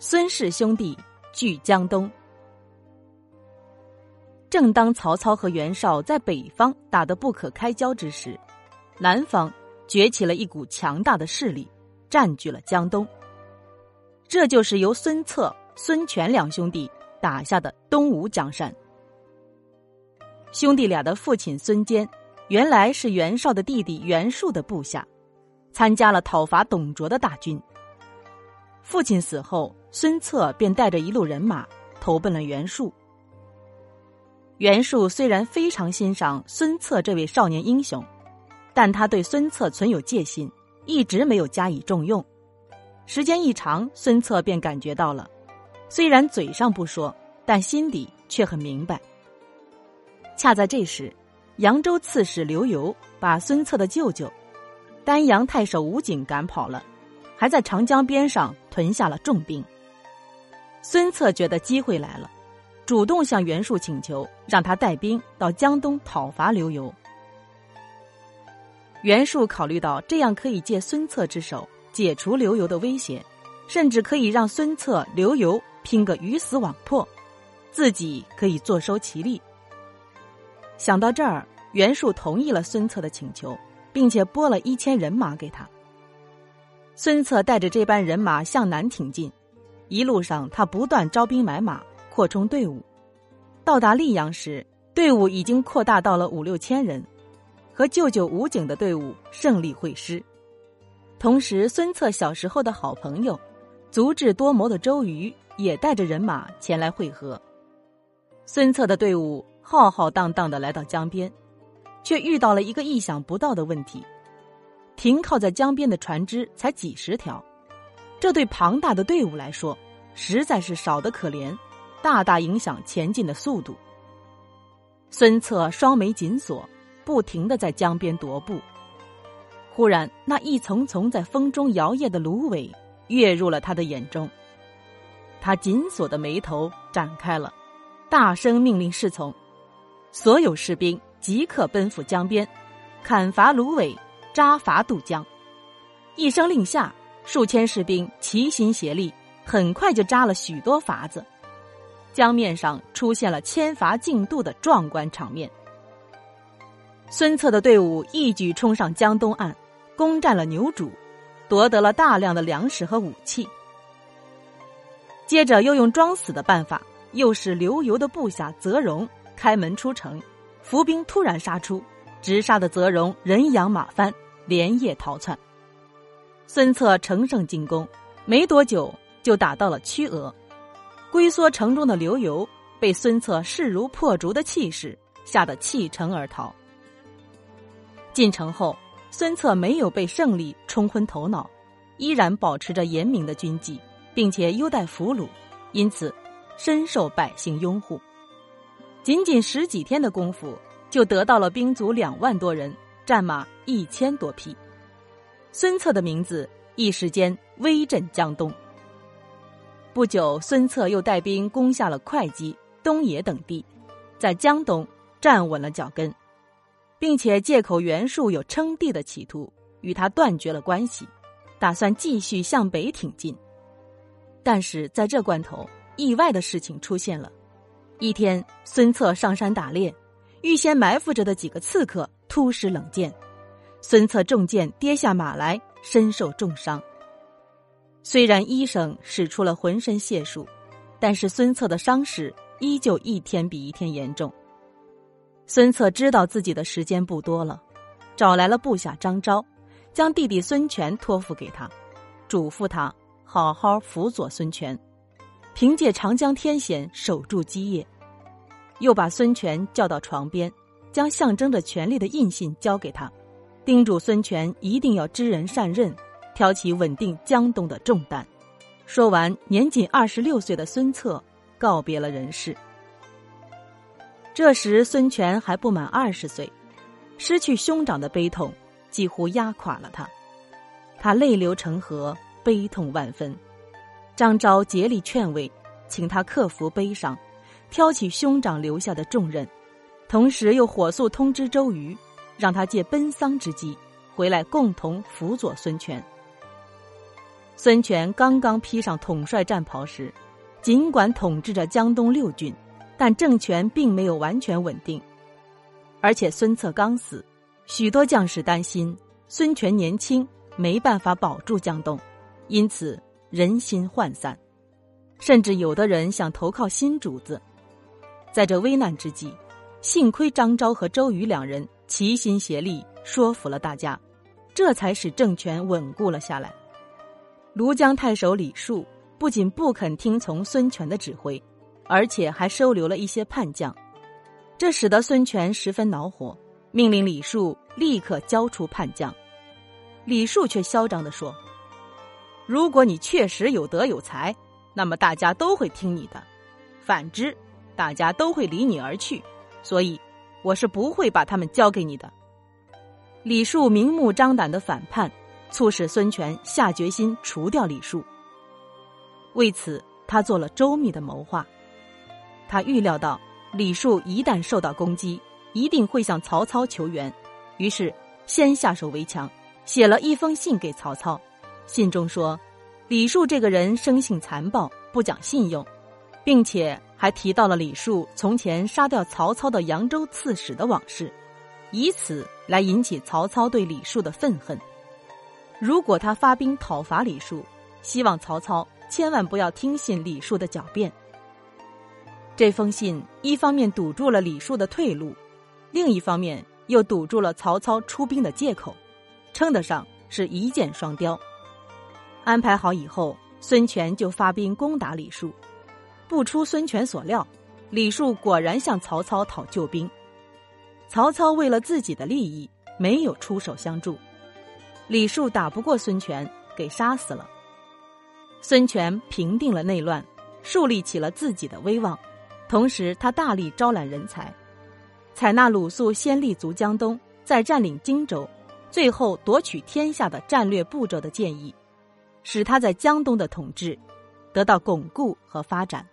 孙氏兄弟据江东。正当曹操和袁绍在北方打得不可开交之时，南方崛起了一股强大的势力，占据了江东。这就是由孙策、孙权两兄弟打下的东吴江山。兄弟俩的父亲孙坚，原来是袁绍的弟弟袁术的部下，参加了讨伐董卓的大军。父亲死后，孙策便带着一路人马投奔了袁术。袁术虽然非常欣赏孙策这位少年英雄，但他对孙策存有戒心，一直没有加以重用。时间一长，孙策便感觉到了，虽然嘴上不说，但心底却很明白。恰在这时，扬州刺史刘繇把孙策的舅舅丹阳太守吴景赶跑了。还在长江边上屯下了重兵。孙策觉得机会来了，主动向袁术请求，让他带兵到江东讨伐刘繇。袁术考虑到这样可以借孙策之手解除刘繇的威胁，甚至可以让孙策、刘繇拼个鱼死网破，自己可以坐收其利。想到这儿，袁术同意了孙策的请求，并且拨了一千人马给他。孙策带着这班人马向南挺进，一路上他不断招兵买马，扩充队伍。到达溧阳时，队伍已经扩大到了五六千人，和舅舅吴景的队伍胜利会师。同时，孙策小时候的好朋友、足智多谋的周瑜也带着人马前来会合。孙策的队伍浩浩荡荡的来到江边，却遇到了一个意想不到的问题。停靠在江边的船只才几十条，这对庞大的队伍来说，实在是少得可怜，大大影响前进的速度。孙策双眉紧锁，不停的在江边踱步。忽然，那一丛丛在风中摇曳的芦苇跃入了他的眼中，他紧锁的眉头展开了，大声命令侍从：所有士兵即刻奔赴江边，砍伐芦苇。扎伐渡江，一声令下，数千士兵齐心协力，很快就扎了许多筏子，江面上出现了千筏竞渡的壮观场面。孙策的队伍一举冲上江东岸，攻占了牛渚，夺得了大量的粮食和武器。接着又用装死的办法，诱使刘繇的部下泽荣开门出城，伏兵突然杀出，直杀的泽荣人仰马翻。连夜逃窜，孙策乘胜进攻，没多久就打到了曲阿。龟缩城中的刘繇被孙策势如破竹的气势吓得弃城而逃。进城后，孙策没有被胜利冲昏头脑，依然保持着严明的军纪，并且优待俘虏，因此深受百姓拥护。仅仅十几天的功夫，就得到了兵卒两万多人。战马一千多匹，孙策的名字一时间威震江东。不久，孙策又带兵攻下了会稽、东野等地，在江东站稳了脚跟，并且借口袁术有称帝的企图，与他断绝了关系，打算继续向北挺进。但是在这关头，意外的事情出现了。一天，孙策上山打猎，预先埋伏着的几个刺客。突施冷箭，孙策中箭跌下马来，身受重伤。虽然医生使出了浑身解数，但是孙策的伤势依旧一天比一天严重。孙策知道自己的时间不多了，找来了部下张昭，将弟弟孙权托付给他，嘱咐他好好辅佐孙权，凭借长江天险守住基业。又把孙权叫到床边。将象征着权力的印信交给他，叮嘱孙权一定要知人善任，挑起稳定江东的重担。说完，年仅二十六岁的孙策告别了人世。这时，孙权还不满二十岁，失去兄长的悲痛几乎压垮了他，他泪流成河，悲痛万分。张昭竭力劝慰，请他克服悲伤，挑起兄长留下的重任。同时又火速通知周瑜，让他借奔丧之机回来共同辅佐孙权。孙权刚刚披上统帅战袍时，尽管统治着江东六郡，但政权并没有完全稳定。而且孙策刚死，许多将士担心孙权年轻，没办法保住江东，因此人心涣散，甚至有的人想投靠新主子。在这危难之际，幸亏张昭和周瑜两人齐心协力，说服了大家，这才使政权稳固了下来。庐江太守李树不仅不肯听从孙权的指挥，而且还收留了一些叛将。这使得孙权十分恼火，命令李树立刻交出叛将。李树却嚣张地说：“如果你确实有德有才，那么大家都会听你的；反之，大家都会离你而去。所以，我是不会把他们交给你的。”李树明目张胆的反叛，促使孙权下决心除掉李树。为此，他做了周密的谋划。他预料到。李树一旦受到攻击，一定会向曹操求援，于是先下手为强，写了一封信给曹操。信中说，李树这个人生性残暴，不讲信用，并且还提到了李树从前杀掉曹操的扬州刺史的往事，以此来引起曹操对李树的愤恨。如果他发兵讨伐李树，希望曹操千万不要听信李树的狡辩。这封信一方面堵住了李树的退路，另一方面又堵住了曹操出兵的借口，称得上是一箭双雕。安排好以后，孙权就发兵攻打李树。不出孙权所料，李树果然向曹操讨救兵。曹操为了自己的利益，没有出手相助。李树打不过孙权，给杀死了。孙权平定了内乱，树立起了自己的威望。同时，他大力招揽人才，采纳鲁肃先立足江东，再占领荆州，最后夺取天下的战略步骤的建议，使他在江东的统治得到巩固和发展。